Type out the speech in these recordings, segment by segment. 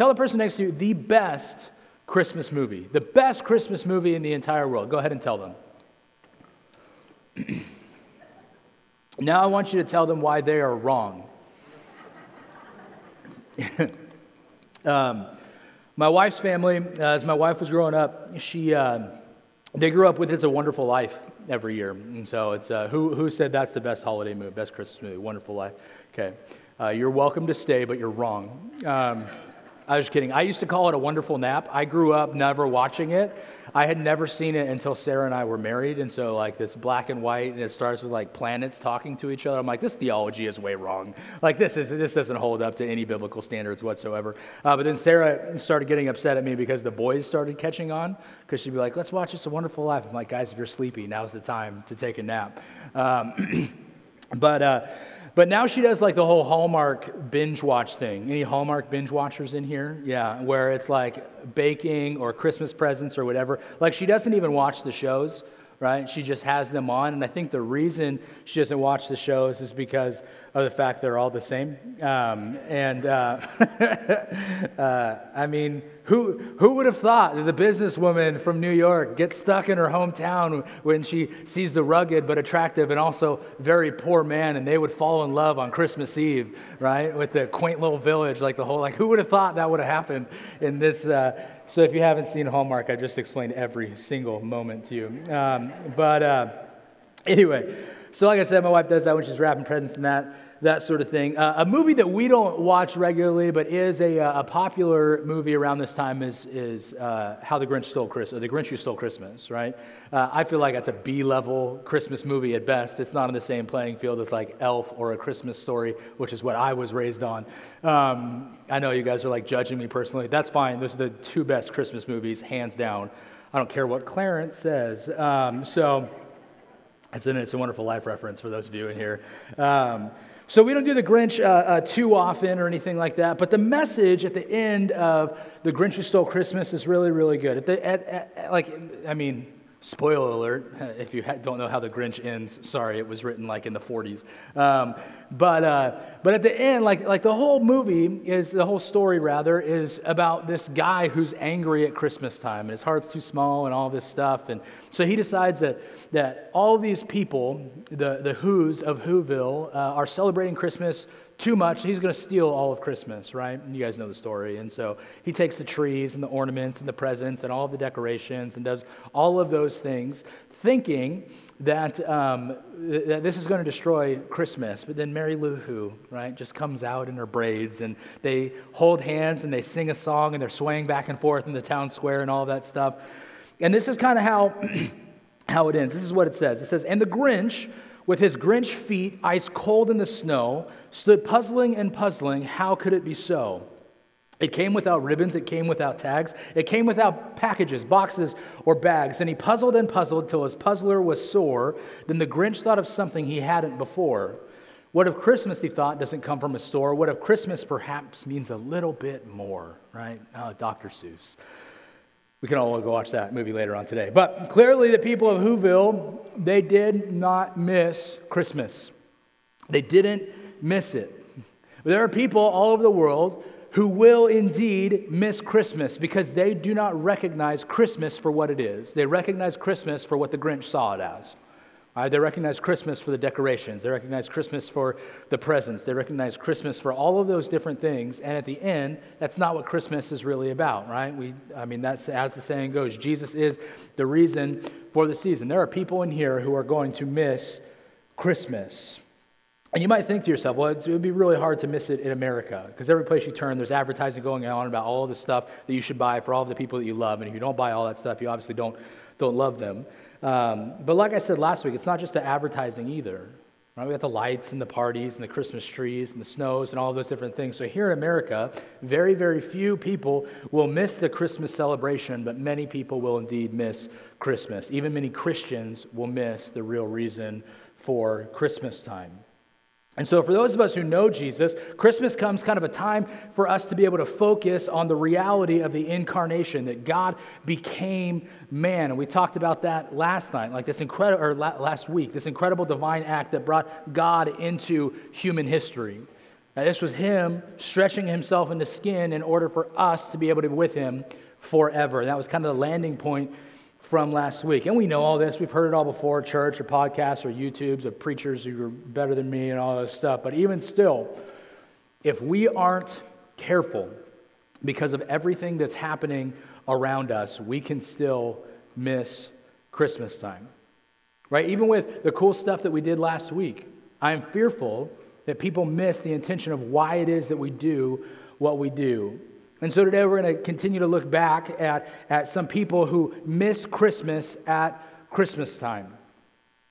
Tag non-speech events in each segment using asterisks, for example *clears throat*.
Tell the person next to you the best Christmas movie, the best Christmas movie in the entire world. Go ahead and tell them. *clears throat* now I want you to tell them why they are wrong. *laughs* um, my wife's family, uh, as my wife was growing up, she, uh, they grew up with It's a Wonderful Life every year. And so it's, uh, who, who said that's the best holiday movie, best Christmas movie? Wonderful Life. Okay. Uh, you're welcome to stay, but you're wrong. Um, I was kidding. I used to call it a wonderful nap. I grew up never watching it. I had never seen it until Sarah and I were married. And so, like, this black and white, and it starts with like planets talking to each other. I'm like, this theology is way wrong. Like, this, is, this doesn't hold up to any biblical standards whatsoever. Uh, but then Sarah started getting upset at me because the boys started catching on. Because she'd be like, let's watch It's a Wonderful Life. I'm like, guys, if you're sleepy, now's the time to take a nap. Um, *clears throat* but, uh, but now she does like the whole Hallmark binge watch thing. Any Hallmark binge watchers in here? Yeah, where it's like baking or Christmas presents or whatever. Like she doesn't even watch the shows, right? She just has them on. And I think the reason she doesn't watch the shows is because of the fact they're all the same. Um, and uh, *laughs* uh, I mean, who, who would have thought that the businesswoman from New York gets stuck in her hometown when she sees the rugged but attractive and also very poor man, and they would fall in love on Christmas Eve, right? With the quaint little village, like the whole, like, who would have thought that would have happened in this? Uh, so if you haven't seen Hallmark, I just explained every single moment to you. Um, but uh, anyway, so, like I said, my wife does that when she's wrapping presents and that, that sort of thing. Uh, a movie that we don't watch regularly, but is a, uh, a popular movie around this time, is, is uh, How the Grinch Stole Christmas, or The Grinch Who Stole Christmas, right? Uh, I feel like that's a B level Christmas movie at best. It's not on the same playing field as like Elf or A Christmas Story, which is what I was raised on. Um, I know you guys are like judging me personally. That's fine. Those are the two best Christmas movies, hands down. I don't care what Clarence says. Um, so, it's, an, it's a wonderful life reference for those of you in here. Um, so we don't do the Grinch uh, uh, too often or anything like that, but the message at the end of the Grinch Who Stole Christmas is really, really good. At the, at, at, like, I mean, Spoiler alert, *laughs* if you don't know how the Grinch ends, sorry, it was written like in the 40s. Um, but, uh, but at the end, like, like the whole movie is, the whole story rather, is about this guy who's angry at Christmas time and his heart's too small and all this stuff. And so he decides that, that all these people, the, the Who's of Whoville, uh, are celebrating Christmas too much, he's going to steal all of Christmas, right? You guys know the story. And so he takes the trees and the ornaments and the presents and all the decorations and does all of those things, thinking that, um, that this is going to destroy Christmas. But then Mary Lou Who, right, just comes out in her braids and they hold hands and they sing a song and they're swaying back and forth in the town square and all that stuff. And this is kind of how, *clears throat* how it ends. This is what it says. It says, And the Grinch with his Grinch feet ice cold in the snow, stood puzzling and puzzling how could it be so? It came without ribbons, it came without tags, it came without packages, boxes, or bags. And he puzzled and puzzled till his puzzler was sore. Then the Grinch thought of something he hadn't before. What if Christmas, he thought, doesn't come from a store? What if Christmas perhaps means a little bit more, right? Uh, Dr. Seuss. We can all go watch that movie later on today. But clearly, the people of Whoville, they did not miss Christmas. They didn't miss it. There are people all over the world who will indeed miss Christmas because they do not recognize Christmas for what it is. They recognize Christmas for what the Grinch saw it as. Uh, they recognize Christmas for the decorations. They recognize Christmas for the presents. They recognize Christmas for all of those different things. And at the end, that's not what Christmas is really about, right? We, I mean, that's as the saying goes Jesus is the reason for the season. There are people in here who are going to miss Christmas. And you might think to yourself, well, it would be really hard to miss it in America because every place you turn, there's advertising going on about all the stuff that you should buy for all the people that you love. And if you don't buy all that stuff, you obviously don't, don't love them. Um, but like I said last week, it's not just the advertising either. Right? We got the lights and the parties and the Christmas trees and the snows and all those different things. So here in America, very, very few people will miss the Christmas celebration, but many people will indeed miss Christmas. Even many Christians will miss the real reason for Christmas time. And so, for those of us who know Jesus, Christmas comes kind of a time for us to be able to focus on the reality of the incarnation, that God became man. And we talked about that last night, like this incredible, or last week, this incredible divine act that brought God into human history. Now, this was him stretching himself into skin in order for us to be able to be with him forever. That was kind of the landing point from last week. And we know all this. We've heard it all before church or podcasts or YouTubes of preachers who are better than me and all this stuff. But even still, if we aren't careful because of everything that's happening around us, we can still miss Christmas time. Right? Even with the cool stuff that we did last week, I'm fearful that people miss the intention of why it is that we do what we do. And so today we're going to continue to look back at, at some people who missed Christmas at Christmas time.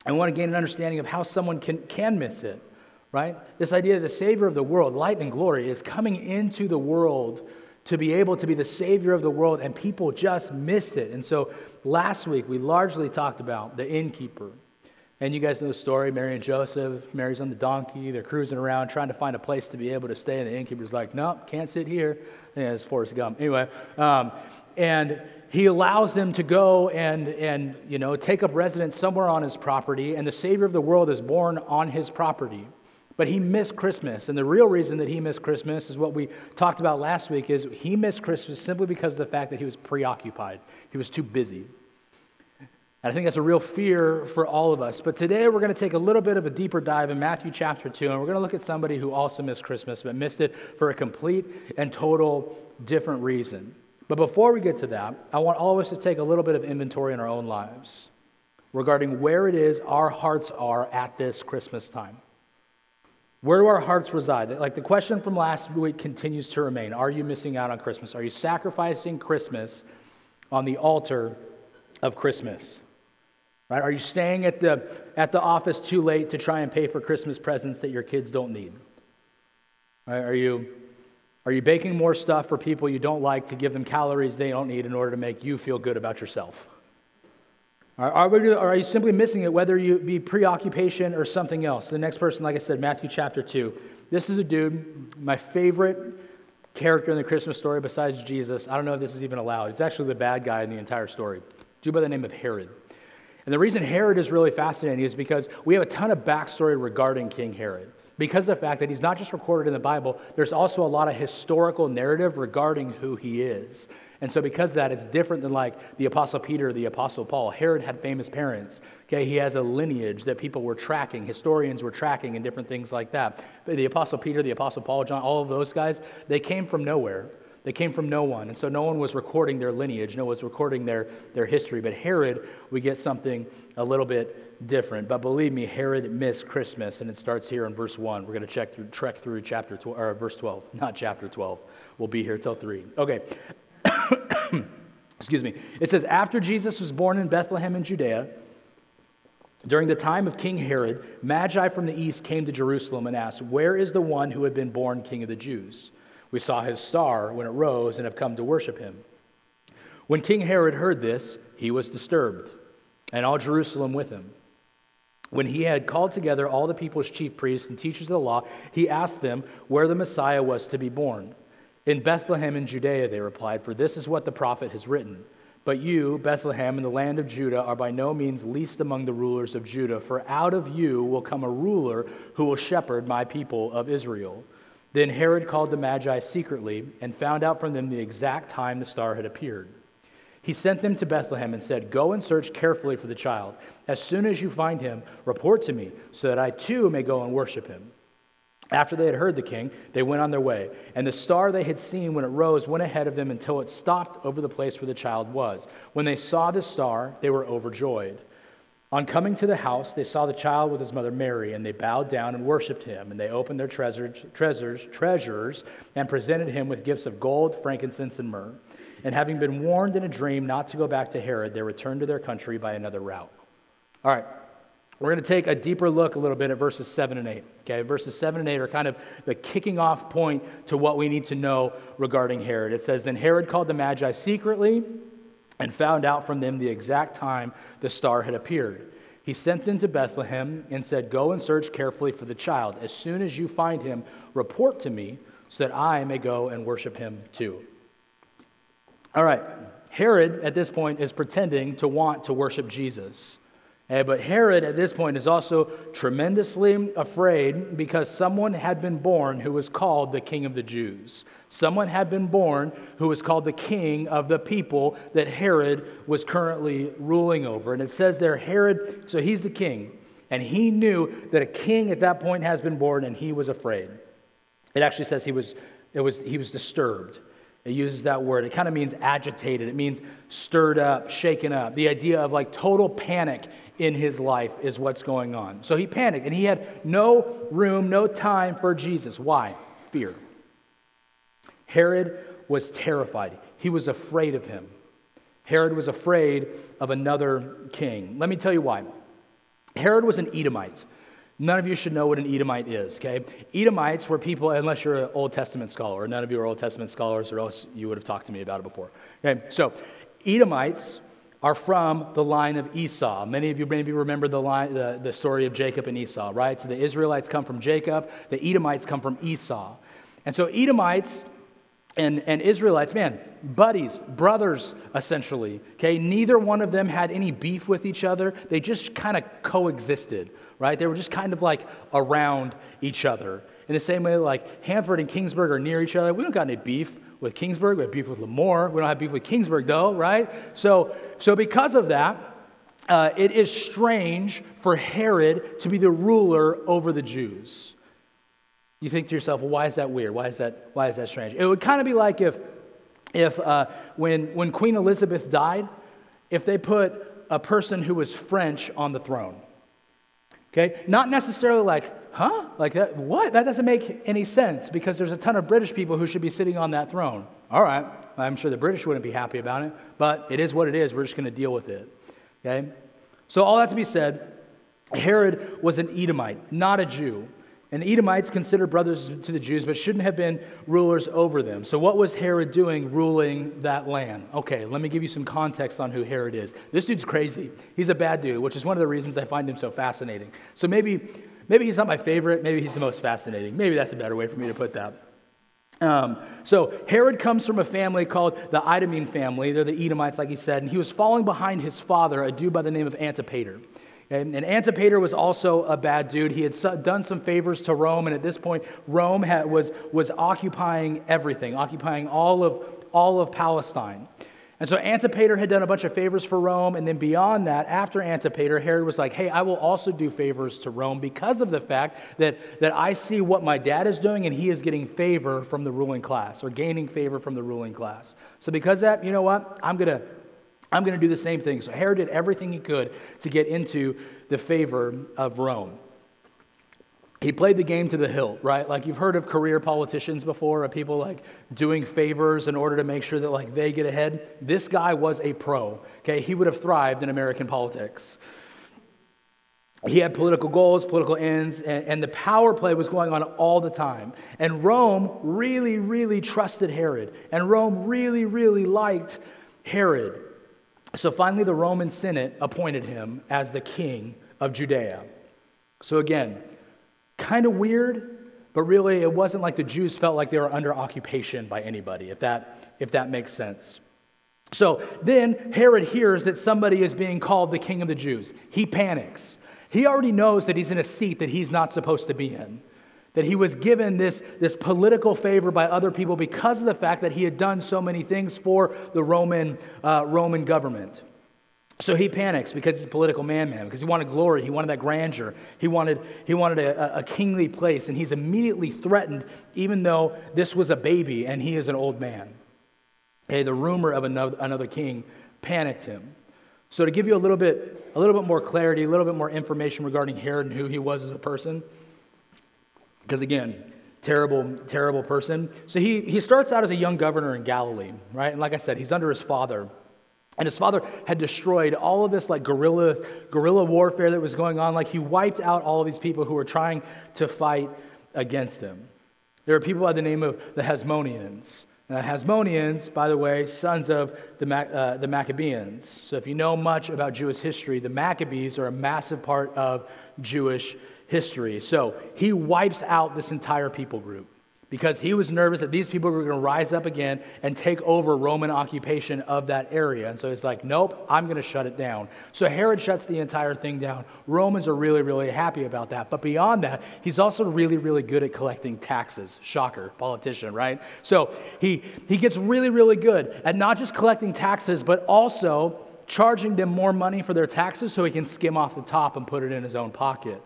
I want to gain an understanding of how someone can, can miss it, right? This idea of the Savior of the world, light and glory, is coming into the world to be able to be the Savior of the world, and people just missed it. And so last week we largely talked about the innkeeper. And you guys know the story Mary and Joseph. Mary's on the donkey. They're cruising around trying to find a place to be able to stay. And the innkeeper's like, nope, can't sit here. Yeah, it's Forrest Gump. Anyway, um, and he allows them to go and, and you know, take up residence somewhere on his property. And the Savior of the world is born on his property. But he missed Christmas. And the real reason that he missed Christmas is what we talked about last week is he missed Christmas simply because of the fact that he was preoccupied. He was too busy. And I think that's a real fear for all of us. But today we're going to take a little bit of a deeper dive in Matthew chapter 2, and we're going to look at somebody who also missed Christmas, but missed it for a complete and total different reason. But before we get to that, I want all of us to take a little bit of inventory in our own lives regarding where it is our hearts are at this Christmas time. Where do our hearts reside? Like the question from last week continues to remain Are you missing out on Christmas? Are you sacrificing Christmas on the altar of Christmas? Right? Are you staying at the, at the office too late to try and pay for Christmas presents that your kids don't need? Right? Are, you, are you baking more stuff for people you don't like to give them calories they don't need in order to make you feel good about yourself? Are, we, are you simply missing it, whether you be preoccupation or something else? The next person, like I said, Matthew chapter 2. This is a dude, my favorite character in the Christmas story besides Jesus. I don't know if this is even allowed. It's actually the bad guy in the entire story. Dude by the name of Herod. And the reason Herod is really fascinating is because we have a ton of backstory regarding King Herod. Because of the fact that he's not just recorded in the Bible, there's also a lot of historical narrative regarding who he is. And so, because of that, it's different than like the Apostle Peter, the Apostle Paul. Herod had famous parents. Okay, he has a lineage that people were tracking, historians were tracking, and different things like that. But the Apostle Peter, the Apostle Paul, John, all of those guys, they came from nowhere. They came from no one. And so no one was recording their lineage, no one was recording their, their history. But Herod, we get something a little bit different. But believe me, Herod missed Christmas, and it starts here in verse 1. We're going to check through, trek through chapter 12, or verse 12, not chapter 12. We'll be here till 3. Okay. *coughs* Excuse me. It says, After Jesus was born in Bethlehem in Judea, during the time of King Herod, Magi from the east came to Jerusalem and asked, Where is the one who had been born king of the Jews? We saw his star when it rose and have come to worship him. When King Herod heard this, he was disturbed, and all Jerusalem with him. When he had called together all the people's chief priests and teachers of the law, he asked them where the Messiah was to be born. In Bethlehem in Judea, they replied, for this is what the prophet has written. But you, Bethlehem, in the land of Judah, are by no means least among the rulers of Judah, for out of you will come a ruler who will shepherd my people of Israel. Then Herod called the Magi secretly and found out from them the exact time the star had appeared. He sent them to Bethlehem and said, Go and search carefully for the child. As soon as you find him, report to me, so that I too may go and worship him. After they had heard the king, they went on their way. And the star they had seen when it rose went ahead of them until it stopped over the place where the child was. When they saw the star, they were overjoyed. On coming to the house, they saw the child with his mother Mary, and they bowed down and worshiped him. And they opened their treasures, treasures, treasures and presented him with gifts of gold, frankincense, and myrrh. And having been warned in a dream not to go back to Herod, they returned to their country by another route. All right, we're going to take a deeper look a little bit at verses 7 and 8. Okay, verses 7 and 8 are kind of the kicking off point to what we need to know regarding Herod. It says, Then Herod called the Magi secretly and found out from them the exact time the star had appeared. He sent them to Bethlehem and said, Go and search carefully for the child. As soon as you find him, report to me so that I may go and worship him too. All right, Herod at this point is pretending to want to worship Jesus. Uh, but Herod at this point is also tremendously afraid because someone had been born who was called the King of the Jews. Someone had been born who was called the King of the people that Herod was currently ruling over. And it says there, Herod, so he's the king, and he knew that a king at that point has been born, and he was afraid. It actually says he was, it was, he was disturbed. It uses that word. It kind of means agitated. It means stirred up, shaken up. The idea of like total panic in his life is what's going on. So he panicked and he had no room, no time for Jesus. Why? Fear. Herod was terrified. He was afraid of him. Herod was afraid of another king. Let me tell you why. Herod was an Edomite. None of you should know what an Edomite is, okay? Edomites were people, unless you're an Old Testament scholar, none of you are Old Testament scholars, or else you would have talked to me about it before. Okay, so Edomites are from the line of Esau. Many of you maybe remember the, line, the, the story of Jacob and Esau, right? So the Israelites come from Jacob, the Edomites come from Esau. And so Edomites and, and Israelites, man, buddies, brothers, essentially. Okay, neither one of them had any beef with each other. They just kind of coexisted, right? They were just kind of like around each other. In the same way, like Hanford and Kingsburg are near each other. We don't got any beef with Kingsburg. We have beef with Lemoore. We don't have beef with Kingsburg, though, right? So, so because of that, uh, it is strange for Herod to be the ruler over the Jews. You think to yourself, well, why is that weird? Why is that, why is that strange? It would kind of be like if, if uh, when, when Queen Elizabeth died, if they put a person who was French on the throne. Okay? Not necessarily like, huh? Like that, what? That doesn't make any sense because there's a ton of British people who should be sitting on that throne. All right, I'm sure the British wouldn't be happy about it, but it is what it is. We're just going to deal with it. Okay? So, all that to be said, Herod was an Edomite, not a Jew. And the Edomites considered brothers to the Jews, but shouldn't have been rulers over them. So, what was Herod doing ruling that land? Okay, let me give you some context on who Herod is. This dude's crazy. He's a bad dude, which is one of the reasons I find him so fascinating. So, maybe, maybe he's not my favorite. Maybe he's the most fascinating. Maybe that's a better way for me to put that. Um, so Herod comes from a family called the Idumean family. They're the Edomites, like he said, and he was following behind his father, a dude by the name of Antipater. And, Antipater was also a bad dude. He had done some favors to Rome, and at this point, Rome had, was, was occupying everything, occupying all of, all of Palestine. And so Antipater had done a bunch of favors for Rome, and then beyond that, after Antipater, Herod was like, hey, I will also do favors to Rome because of the fact that, that I see what my dad is doing, and he is getting favor from the ruling class, or gaining favor from the ruling class. So because that, you know what? I'm going to I'm going to do the same thing. So Herod did everything he could to get into the favor of Rome. He played the game to the hilt, right? Like you've heard of career politicians before, of people like doing favors in order to make sure that like they get ahead. This guy was a pro. Okay, he would have thrived in American politics. He had political goals, political ends, and, and the power play was going on all the time. And Rome really, really trusted Herod, and Rome really, really liked Herod. So finally, the Roman Senate appointed him as the king of Judea. So again, kind of weird, but really it wasn't like the Jews felt like they were under occupation by anybody, if that, if that makes sense. So then Herod hears that somebody is being called the king of the Jews. He panics. He already knows that he's in a seat that he's not supposed to be in that he was given this, this political favor by other people because of the fact that he had done so many things for the Roman, uh, Roman government. So he panics because he's a political man, man, because he wanted glory, he wanted that grandeur, he wanted, he wanted a, a kingly place, and he's immediately threatened, even though this was a baby and he is an old man. Hey, the rumor of another, another king panicked him. So to give you a little bit, a little bit more clarity, a little bit more information regarding Herod and who he was as a person, because again, terrible, terrible person. So he, he starts out as a young governor in Galilee, right? And like I said, he's under his father. And his father had destroyed all of this like guerrilla, guerrilla warfare that was going on. Like he wiped out all of these people who were trying to fight against him. There are people by the name of the Hasmoneans. The Hasmoneans, by the way, sons of the, uh, the Maccabees. So if you know much about Jewish history, the Maccabees are a massive part of Jewish history. So he wipes out this entire people group. because he was nervous that these people were going to rise up again and take over Roman occupation of that area. And so he's like, nope, I'm going to shut it down. So Herod shuts the entire thing down. Romans are really, really happy about that. But beyond that, he's also really, really good at collecting taxes. Shocker, politician, right? So he, he gets really, really good at not just collecting taxes, but also charging them more money for their taxes so he can skim off the top and put it in his own pocket.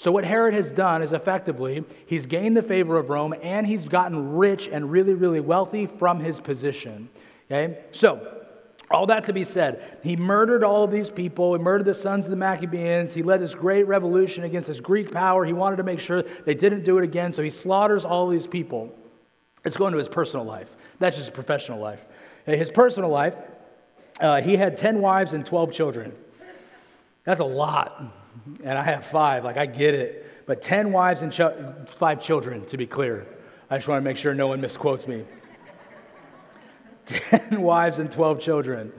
So, what Herod has done is effectively, he's gained the favor of Rome and he's gotten rich and really, really wealthy from his position. Okay? So, all that to be said, he murdered all of these people. He murdered the sons of the Maccabees. He led this great revolution against this Greek power. He wanted to make sure they didn't do it again, so he slaughters all these people. Let's go into his personal life. That's just his professional life. His personal life, uh, he had 10 wives and 12 children. That's a lot and I have five. Like, I get it. But 10 wives and ch- five children, to be clear. I just want to make sure no one misquotes me. *laughs* 10 wives and 12 children.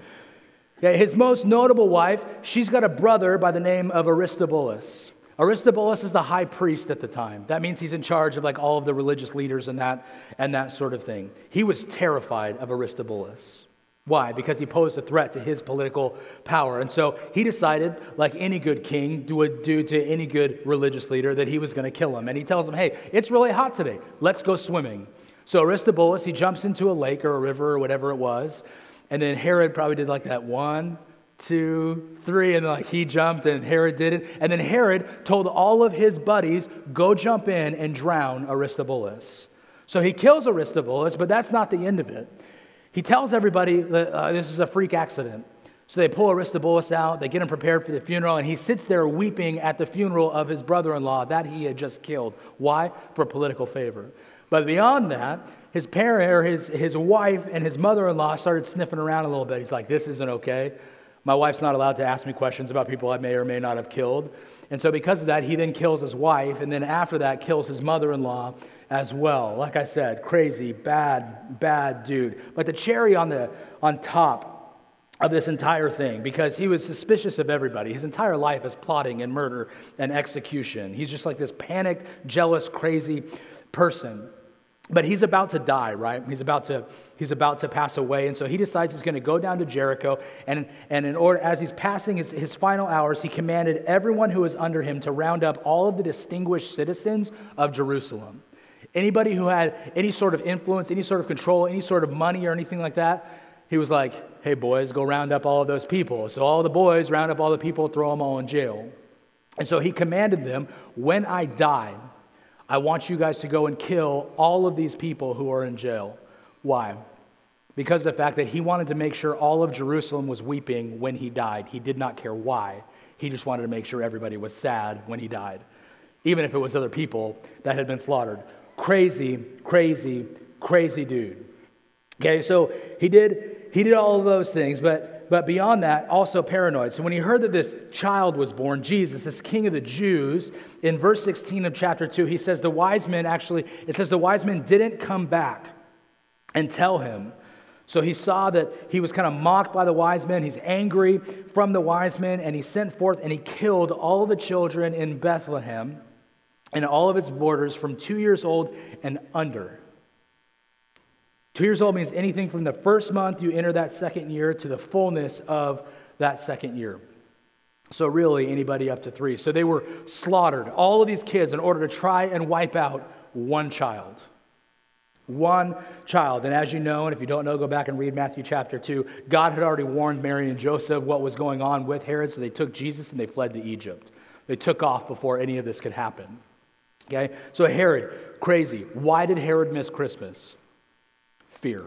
Okay, his most notable wife, she's got a brother by the name of Aristobulus. Aristobulus is the high priest at the time. That means he's in charge of like all of the religious leaders and that and that sort of thing. He was terrified of Aristobulus. Why? Because he posed a threat to his political power. And so he decided, like any good king would do to any good religious leader, that he was going to kill him. And he tells him, hey, it's really hot today. Let's go swimming. So Aristobulus, he jumps into a lake or a river or whatever it was. And then Herod probably did like that one, two, three, and like he jumped and Herod did it. And then Herod told all of his buddies, go jump in and drown Aristobulus. So he kills Aristobulus, but that's not the end of it. He tells everybody that uh, this is a freak accident. So they pull Aristobulus out, they get him prepared for the funeral, and he sits there weeping at the funeral of his brother in law that he had just killed. Why? For political favor. But beyond that, his parent or his, his wife and his mother in law started sniffing around a little bit. He's like, This isn't okay. My wife's not allowed to ask me questions about people I may or may not have killed. And so, because of that, he then kills his wife, and then after that, kills his mother in law as well. Like I said, crazy, bad, bad dude. But the cherry on, the, on top of this entire thing, because he was suspicious of everybody. His entire life is plotting and murder and execution. He's just like this panicked, jealous, crazy person. But he's about to die, right? He's about to, he's about to pass away. And so he decides he's going to go down to Jericho. And, and in order, as he's passing his, his final hours, he commanded everyone who was under him to round up all of the distinguished citizens of Jerusalem. Anybody who had any sort of influence, any sort of control, any sort of money or anything like that, he was like, hey, boys, go round up all of those people. So all the boys round up all the people, throw them all in jail. And so he commanded them, when I die, I want you guys to go and kill all of these people who are in jail. Why? Because of the fact that he wanted to make sure all of Jerusalem was weeping when he died. He did not care why. He just wanted to make sure everybody was sad when he died, even if it was other people that had been slaughtered crazy, crazy, crazy dude. Okay, so he did he did all of those things, but but beyond that, also paranoid. So when he heard that this child was born, Jesus, this king of the Jews, in verse 16 of chapter 2, he says the wise men actually, it says the wise men didn't come back and tell him. So he saw that he was kind of mocked by the wise men. He's angry from the wise men, and he sent forth and he killed all the children in Bethlehem and all of its borders from two years old and under. Two years old means anything from the first month you enter that second year to the fullness of that second year. So, really, anybody up to three. So, they were slaughtered, all of these kids, in order to try and wipe out one child. One child. And as you know, and if you don't know, go back and read Matthew chapter 2. God had already warned Mary and Joseph what was going on with Herod, so they took Jesus and they fled to Egypt. They took off before any of this could happen. Okay? So Herod, crazy. Why did Herod miss Christmas? Fear.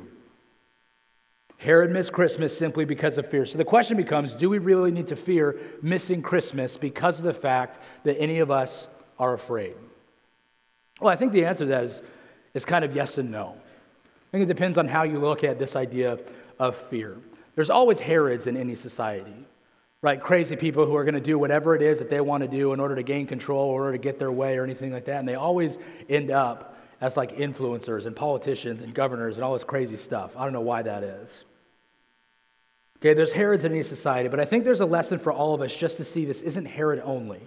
Herod missed Christmas simply because of fear. So the question becomes do we really need to fear missing Christmas because of the fact that any of us are afraid? Well, I think the answer to that is, is kind of yes and no. I think it depends on how you look at this idea of fear. There's always Herods in any society right? Crazy people who are going to do whatever it is that they want to do in order to gain control, or order to get their way, or anything like that. And they always end up as like influencers and politicians and governors and all this crazy stuff. I don't know why that is. Okay, there's Herods in any society, but I think there's a lesson for all of us just to see this isn't Herod only.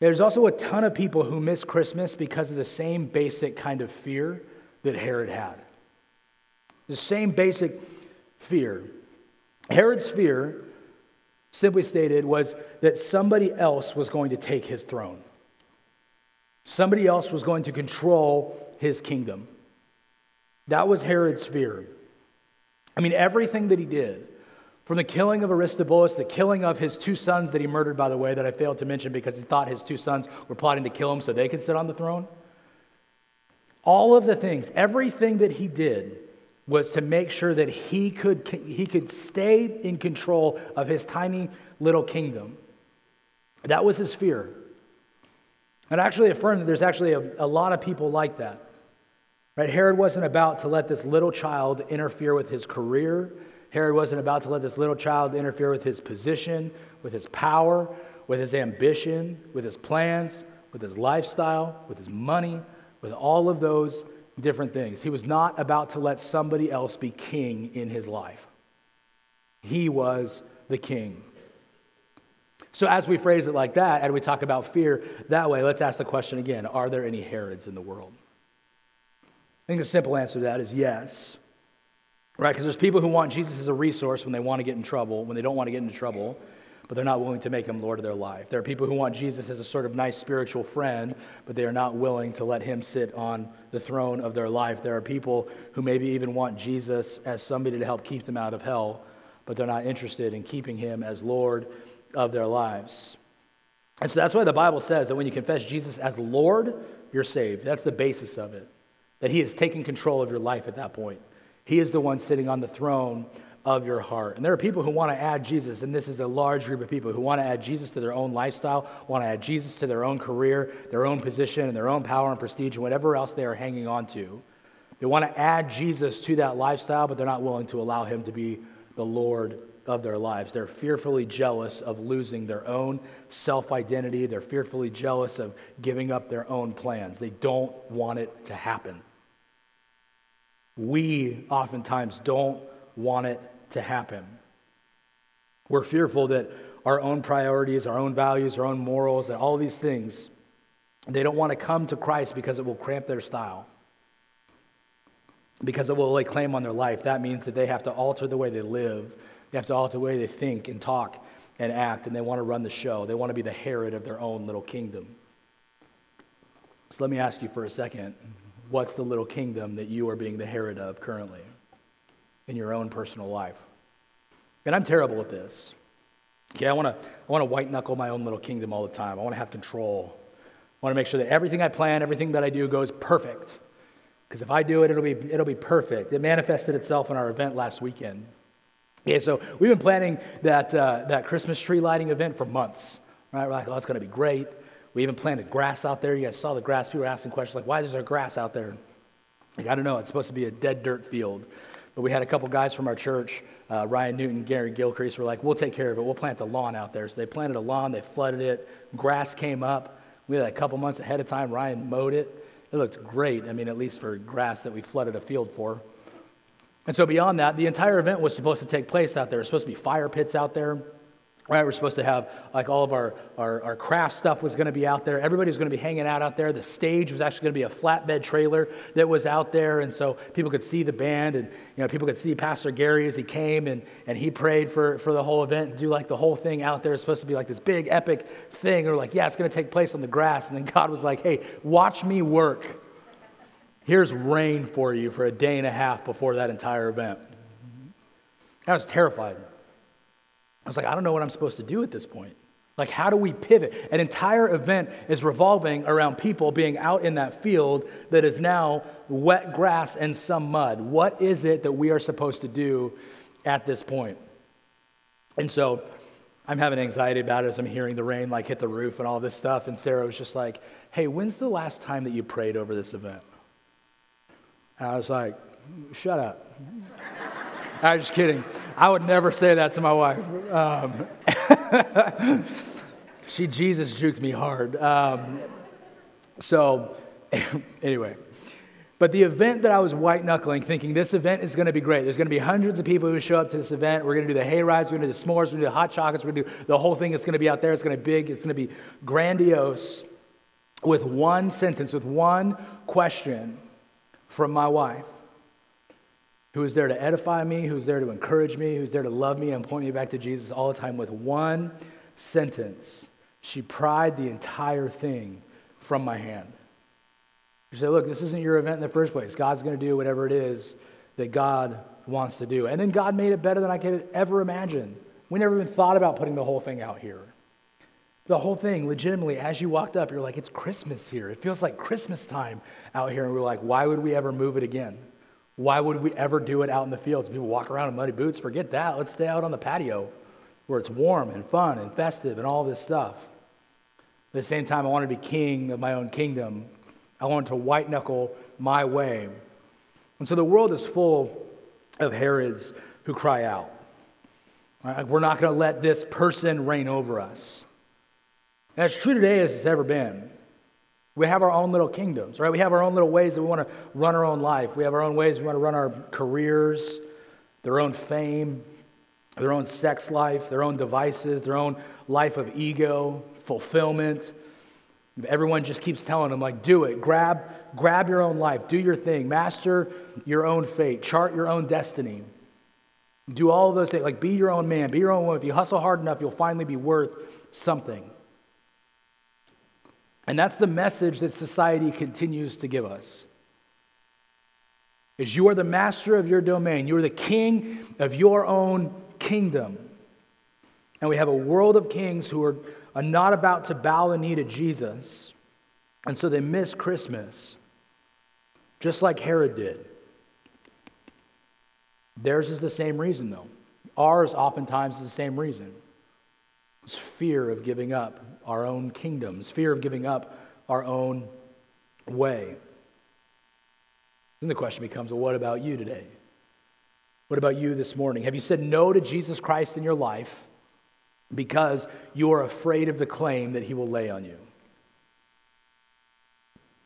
There's also a ton of people who miss Christmas because of the same basic kind of fear that Herod had. The same basic fear. Herod's fear, simply stated, was that somebody else was going to take his throne. Somebody else was going to control his kingdom. That was Herod's fear. I mean, everything that he did, from the killing of Aristobulus, the killing of his two sons that he murdered, by the way, that I failed to mention because he thought his two sons were plotting to kill him so they could sit on the throne. All of the things, everything that he did was to make sure that he could, he could stay in control of his tiny little kingdom. That was his fear. And I actually affirm that there's actually a, a lot of people like that. Right? Herod wasn't about to let this little child interfere with his career. Herod wasn't about to let this little child interfere with his position, with his power, with his ambition, with his plans, with his lifestyle, with his money, with all of those different things. He was not about to let somebody else be king in his life. He was the king. So, as we phrase it like that, and we talk about fear that way, let's ask the question again Are there any Herods in the world? I think the simple answer to that is yes. Right? Because there's people who want Jesus as a resource when they want to get in trouble, when they don't want to get into trouble, but they're not willing to make him Lord of their life. There are people who want Jesus as a sort of nice spiritual friend, but they are not willing to let him sit on the throne of their life. There are people who maybe even want Jesus as somebody to help keep them out of hell, but they're not interested in keeping him as Lord of their lives. And so that's why the Bible says that when you confess Jesus as Lord, you're saved. That's the basis of it. That He has taken control of your life at that point. He is the one sitting on the throne of your heart. And there are people who want to add Jesus, and this is a large group of people who want to add Jesus to their own lifestyle, want to add Jesus to their own career, their own position, and their own power and prestige, and whatever else they are hanging on to. They want to add Jesus to that lifestyle, but they're not willing to allow Him to be the Lord of their lives. They're fearfully jealous of losing their own self identity. They're fearfully jealous of giving up their own plans. They don't want it to happen. We oftentimes don't want it to happen. We're fearful that our own priorities, our own values, our own morals, and all these things, they don't want to come to Christ because it will cramp their style because it will lay claim on their life. That means that they have to alter the way they live they have to alter the way they think and talk and act, and they want to run the show. They want to be the Herod of their own little kingdom. So let me ask you for a second what's the little kingdom that you are being the Herod of currently in your own personal life? And I'm terrible at this. Okay, I want to I want to white knuckle my own little kingdom all the time. I want to have control. I want to make sure that everything I plan, everything that I do goes perfect. Because if I do it, it'll be, it'll be perfect. It manifested itself in our event last weekend. Okay, so we've been planning that, uh, that Christmas tree lighting event for months, right? We're like, oh, it's going to be great. We even planted grass out there. You guys saw the grass. People were asking questions like, why is there grass out there? Like, I don't know. It's supposed to be a dead dirt field. But we had a couple guys from our church, uh, Ryan Newton, Gary Gilcrease, were like, we'll take care of it. We'll plant a lawn out there. So they planted a lawn. They flooded it. Grass came up. We had a couple months ahead of time. Ryan mowed it. It looked great. I mean, at least for grass that we flooded a field for. And so, beyond that, the entire event was supposed to take place out there. There's supposed to be fire pits out there. Right, we're supposed to have like all of our, our, our craft stuff was going to be out there. Everybody was going to be hanging out out there. The stage was actually going to be a flatbed trailer that was out there, and so people could see the band, and you know people could see Pastor Gary as he came and, and he prayed for, for the whole event and do like the whole thing out there. It's supposed to be like this big epic thing. Or like, yeah, it's going to take place on the grass, and then God was like, hey, watch me work. Here's rain for you for a day and a half before that entire event. I was terrified. I was like, I don't know what I'm supposed to do at this point. Like, how do we pivot? An entire event is revolving around people being out in that field that is now wet grass and some mud. What is it that we are supposed to do at this point? And so I'm having anxiety about it as I'm hearing the rain like hit the roof and all this stuff. And Sarah was just like, hey, when's the last time that you prayed over this event? And I was like, shut up. *laughs* I was just kidding. I would never say that to my wife. Um, *laughs* she Jesus juked me hard. Um, so, *laughs* anyway. But the event that I was white knuckling, thinking this event is going to be great. There's going to be hundreds of people who show up to this event. We're going to do the hay rides, we're going to do the s'mores, we're going to do the hot chocolates, we're going to do the whole thing. It's going to be out there. It's going to be big. It's going to be grandiose. With one sentence, with one question from my wife, who is there to edify me, who's there to encourage me, who's there to love me and point me back to Jesus all the time. With one sentence, she pried the entire thing from my hand. She said, look, this isn't your event in the first place. God's going to do whatever it is that God wants to do. And then God made it better than I could ever imagine. We never even thought about putting the whole thing out here. The whole thing, legitimately, as you walked up, you're like, it's Christmas here. It feels like Christmas time out here. And we are like, why would we ever move it again? Why would we ever do it out in the fields? People walk around in muddy boots. Forget that. Let's stay out on the patio where it's warm and fun and festive and all this stuff. At the same time, I want to be king of my own kingdom I wanted to white knuckle my way. And so the world is full of Herods who cry out. Right? We're not going to let this person reign over us. And it's true today as it's ever been. We have our own little kingdoms, right? We have our own little ways that we want to run our own life. We have our own ways we want to run our careers, their own fame, their own sex life, their own devices, their own life of ego, fulfillment. Everyone just keeps telling them, like, do it. Grab, grab your own life. Do your thing. Master your own fate. Chart your own destiny. Do all of those things. Like, be your own man. Be your own woman. If you hustle hard enough, you'll finally be worth something. And that's the message that society continues to give us. Is you are the master of your domain. You are the king of your own kingdom. And we have a world of kings who are are not about to bow the knee to Jesus. And so they miss Christmas, just like Herod did. Theirs is the same reason, though. Ours oftentimes is the same reason. It's fear of giving up our own kingdoms, fear of giving up our own way. Then the question becomes well, what about you today? What about you this morning? Have you said no to Jesus Christ in your life? because you are afraid of the claim that he will lay on you.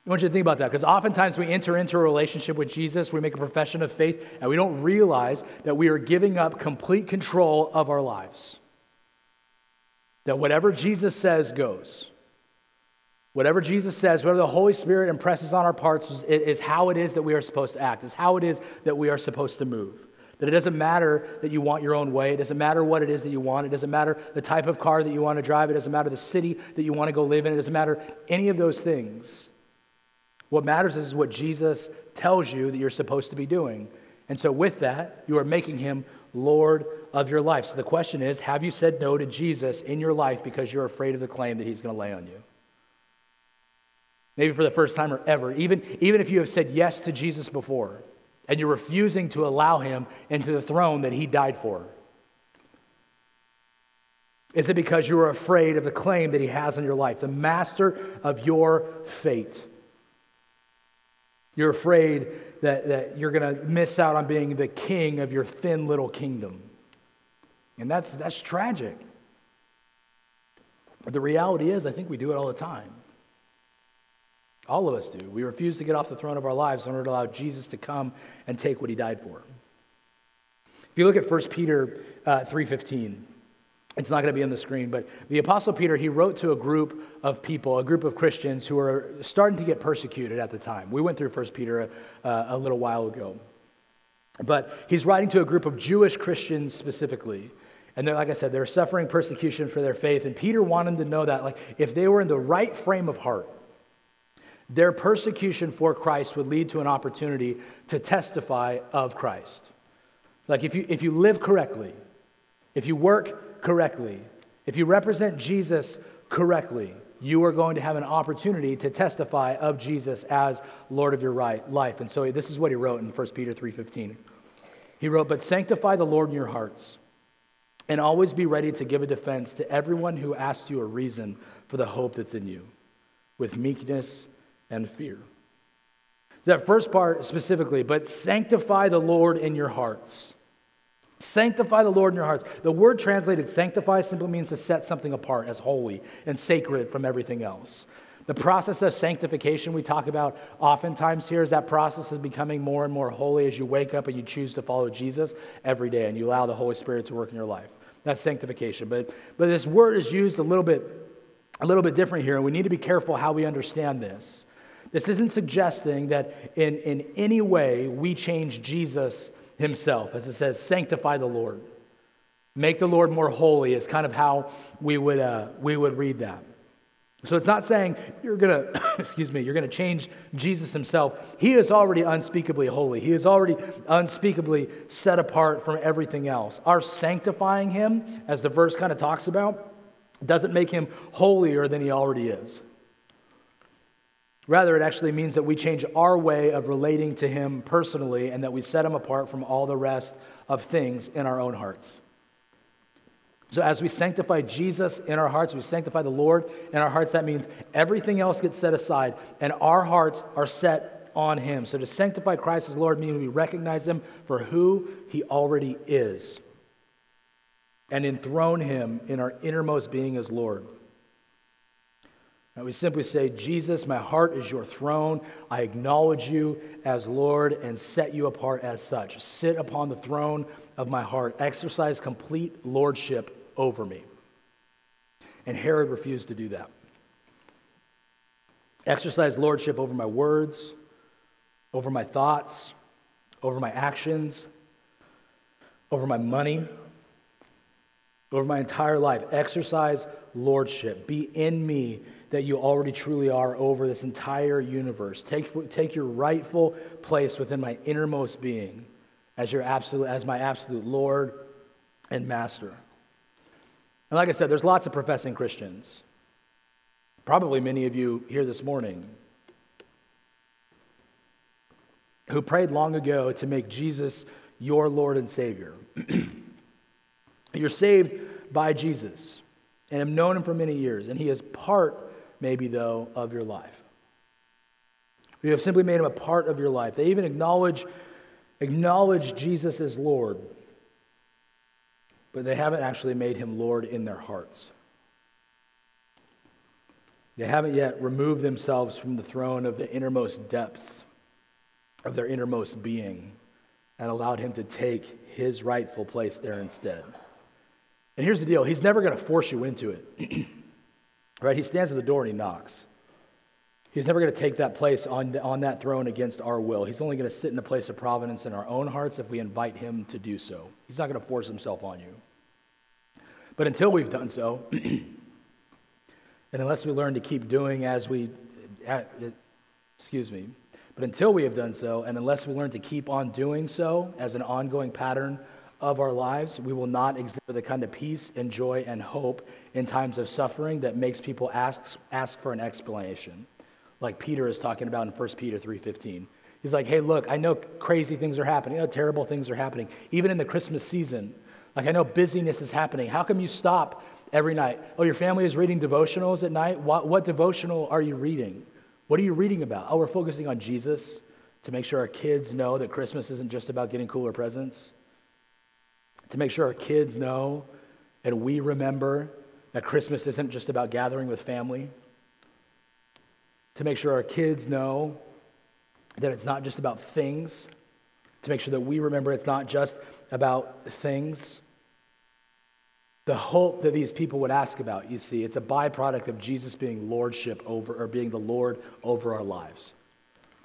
I want you to think about that because oftentimes we enter into a relationship with Jesus, we make a profession of faith, and we don't realize that we are giving up complete control of our lives. That whatever Jesus says goes. Whatever Jesus says, whatever the Holy Spirit impresses on our parts is, is how it is that we are supposed to act, is how it is that we are supposed to move. That it doesn't matter that you want your own way. It doesn't matter what it is that you want. It doesn't matter the type of car that you want to drive. It doesn't matter the city that you want to go live in. It doesn't matter any of those things. What matters is what Jesus tells you that you're supposed to be doing. And so, with that, you are making him Lord of your life. So, the question is have you said no to Jesus in your life because you're afraid of the claim that he's going to lay on you? Maybe for the first time or ever, even, even if you have said yes to Jesus before and you're refusing to allow him into the throne that he died for? Is it because you are afraid of the claim that he has on your life, the master of your fate? You're afraid that, that you're going to miss out on being the king of your thin little kingdom. And that's, that's tragic. But the reality is, I think we do it all the time. All of us do. We refuse to get off the throne of our lives in order to allow Jesus to come and take what he died for. If you look at 1 Peter uh, 3.15, it's not going to be on the screen, but the Apostle Peter, he wrote to a group of people, a group of Christians who were starting to get persecuted at the time. We went through 1 Peter uh, a little while ago. But he's writing to a group of Jewish Christians specifically. And they're, like I said, they're suffering persecution for their faith. And Peter wanted them to know that, like, if they were in the right frame of heart, their persecution for Christ would lead to an opportunity to testify of Christ. Like if you, if you live correctly, if you work correctly, if you represent Jesus correctly, you are going to have an opportunity to testify of Jesus as Lord of your right, life. And so this is what he wrote in 1 Peter 3:15. He wrote, "But sanctify the Lord in your hearts, and always be ready to give a defense to everyone who asks you a reason for the hope that's in you, with meekness and fear. That first part specifically, but sanctify the Lord in your hearts. Sanctify the Lord in your hearts. The word translated sanctify simply means to set something apart as holy and sacred from everything else. The process of sanctification we talk about oftentimes here is that process of becoming more and more holy as you wake up and you choose to follow Jesus every day and you allow the Holy Spirit to work in your life. That's sanctification. But, but this word is used a little bit, a little bit different here, and we need to be careful how we understand this. This isn't suggesting that in, in any way we change Jesus himself. As it says, sanctify the Lord. Make the Lord more holy is kind of how we would, uh, we would read that. So it's not saying you're going *coughs* to, excuse me, you're going to change Jesus himself. He is already unspeakably holy. He is already unspeakably set apart from everything else. Our sanctifying him, as the verse kind of talks about, doesn't make him holier than he already is. Rather, it actually means that we change our way of relating to him personally and that we set him apart from all the rest of things in our own hearts. So, as we sanctify Jesus in our hearts, we sanctify the Lord in our hearts, that means everything else gets set aside and our hearts are set on Him. So, to sanctify Christ as Lord means we recognize Him for who He already is and enthrone Him in our innermost being as Lord. And we simply say, Jesus, my heart is your throne. I acknowledge you as Lord and set you apart as such. Sit upon the throne of my heart. Exercise complete lordship over me. And Herod refused to do that. Exercise lordship over my words, over my thoughts, over my actions, over my money, over my entire life. Exercise lordship. Be in me that you already truly are over this entire universe. Take, take your rightful place within my innermost being as, your absolute, as my absolute Lord and Master. And like I said, there's lots of professing Christians. Probably many of you here this morning who prayed long ago to make Jesus your Lord and Savior. *clears throat* You're saved by Jesus and have known him for many years, and he is part, maybe though, of your life. You have simply made him a part of your life. They even acknowledge, acknowledge Jesus as Lord but they haven't actually made him Lord in their hearts. They haven't yet removed themselves from the throne of the innermost depths of their innermost being and allowed him to take his rightful place there instead. And here's the deal He's never going to force you into it. *clears throat* right? He stands at the door and he knocks. He's never going to take that place on, on that throne against our will. He's only going to sit in a place of providence in our own hearts if we invite him to do so. He's not going to force himself on you. But until we've done so, *clears throat* and unless we learn to keep doing as we, excuse me, but until we have done so, and unless we learn to keep on doing so as an ongoing pattern of our lives, we will not exhibit the kind of peace and joy and hope in times of suffering that makes people ask, ask for an explanation like Peter is talking about in 1 Peter 3.15. He's like, hey, look, I know crazy things are happening. You know, terrible things are happening. Even in the Christmas season, like I know busyness is happening. How come you stop every night? Oh, your family is reading devotionals at night? What, what devotional are you reading? What are you reading about? Oh, we're focusing on Jesus to make sure our kids know that Christmas isn't just about getting cooler presents. To make sure our kids know and we remember that Christmas isn't just about gathering with family to make sure our kids know that it's not just about things, to make sure that we remember it's not just about things. The hope that these people would ask about, you see, it's a byproduct of Jesus being lordship over, or being the Lord over our lives.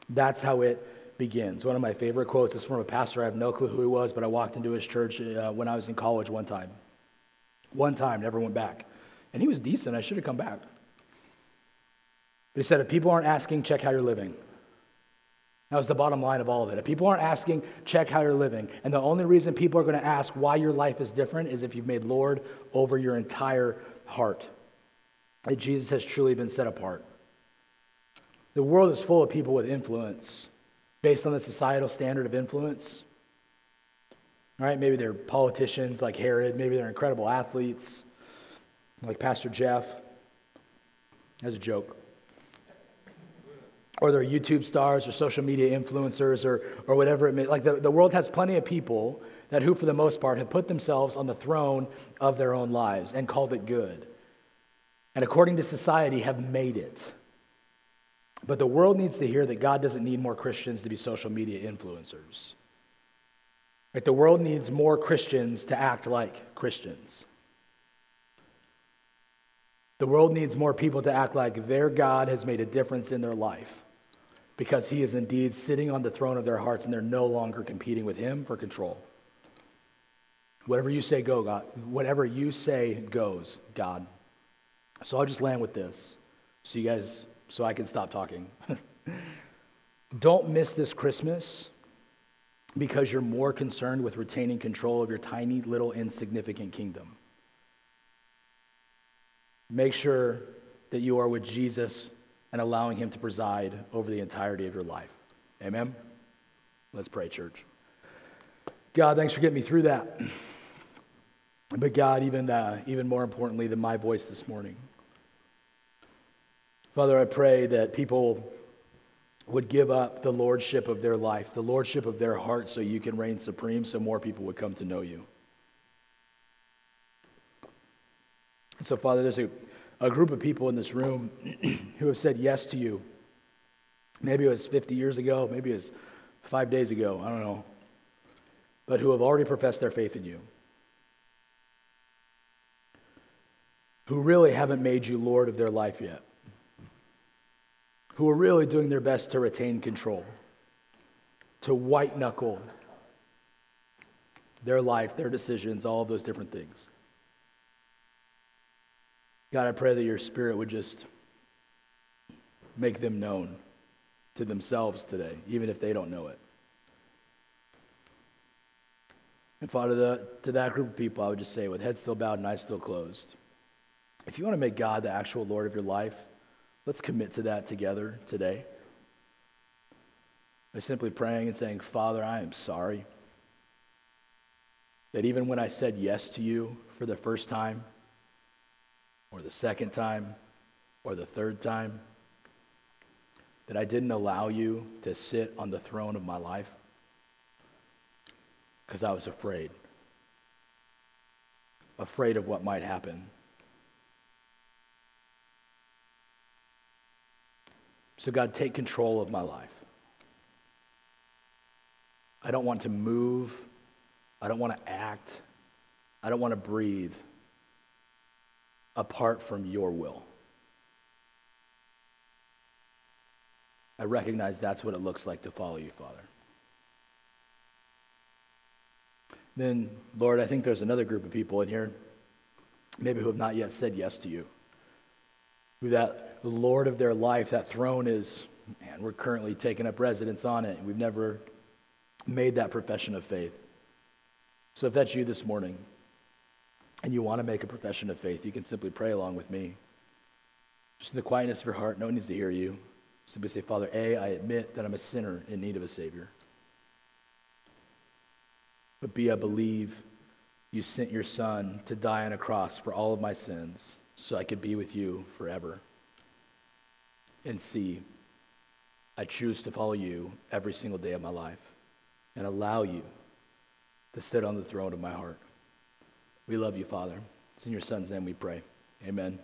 That's how it begins. One of my favorite quotes is from a pastor. I have no clue who he was, but I walked into his church uh, when I was in college one time. One time, never went back. And he was decent. I should have come back. But he said, if people aren't asking, check how you're living. That was the bottom line of all of it. If people aren't asking, check how you're living. And the only reason people are going to ask why your life is different is if you've made Lord over your entire heart. That Jesus has truly been set apart. The world is full of people with influence based on the societal standard of influence. All right, maybe they're politicians like Herod, maybe they're incredible athletes like Pastor Jeff. That's a joke or they're YouTube stars or social media influencers or, or whatever it may like the, the world has plenty of people that who for the most part have put themselves on the throne of their own lives and called it good and according to society have made it But the world needs to hear that God doesn't need more Christians to be social media influencers. Like the world needs more Christians to act like Christians. The world needs more people to act like their God has made a difference in their life because he is indeed sitting on the throne of their hearts and they're no longer competing with him for control. Whatever you say, go, God. Whatever you say goes, God. So I'll just land with this so you guys, so I can stop talking. *laughs* Don't miss this Christmas because you're more concerned with retaining control of your tiny, little, insignificant kingdom. Make sure that you are with Jesus and allowing Him to preside over the entirety of your life. Amen? Let's pray, church. God, thanks for getting me through that. But God, even, uh, even more importantly than my voice this morning, Father, I pray that people would give up the lordship of their life, the lordship of their heart, so you can reign supreme, so more people would come to know you. so, Father, there's a, a group of people in this room *clears throat* who have said yes to you. Maybe it was 50 years ago, maybe it was five days ago, I don't know. But who have already professed their faith in you. Who really haven't made you Lord of their life yet. Who are really doing their best to retain control, to white knuckle their life, their decisions, all of those different things. God, I pray that your spirit would just make them known to themselves today, even if they don't know it. And Father, the, to that group of people, I would just say, with heads still bowed and eyes still closed, if you want to make God the actual Lord of your life, let's commit to that together today. By simply praying and saying, Father, I am sorry that even when I said yes to you for the first time, or the second time or the third time that I didn't allow you to sit on the throne of my life because I was afraid. Afraid of what might happen. So, God, take control of my life. I don't want to move. I don't want to act. I don't want to breathe apart from your will. I recognize that's what it looks like to follow you, Father. Then, Lord, I think there's another group of people in here, maybe who have not yet said yes to you. Who that Lord of their life, that throne is, man, we're currently taking up residence on it. We've never made that profession of faith. So if that's you this morning, and you want to make a profession of faith, you can simply pray along with me. Just in the quietness of your heart, no one needs to hear you. Simply say, Father, A, I admit that I'm a sinner in need of a Savior. But B, I believe you sent your Son to die on a cross for all of my sins so I could be with you forever. And see I choose to follow you every single day of my life and allow you to sit on the throne of my heart. We love you, Father. It's in your Son's name we pray. Amen.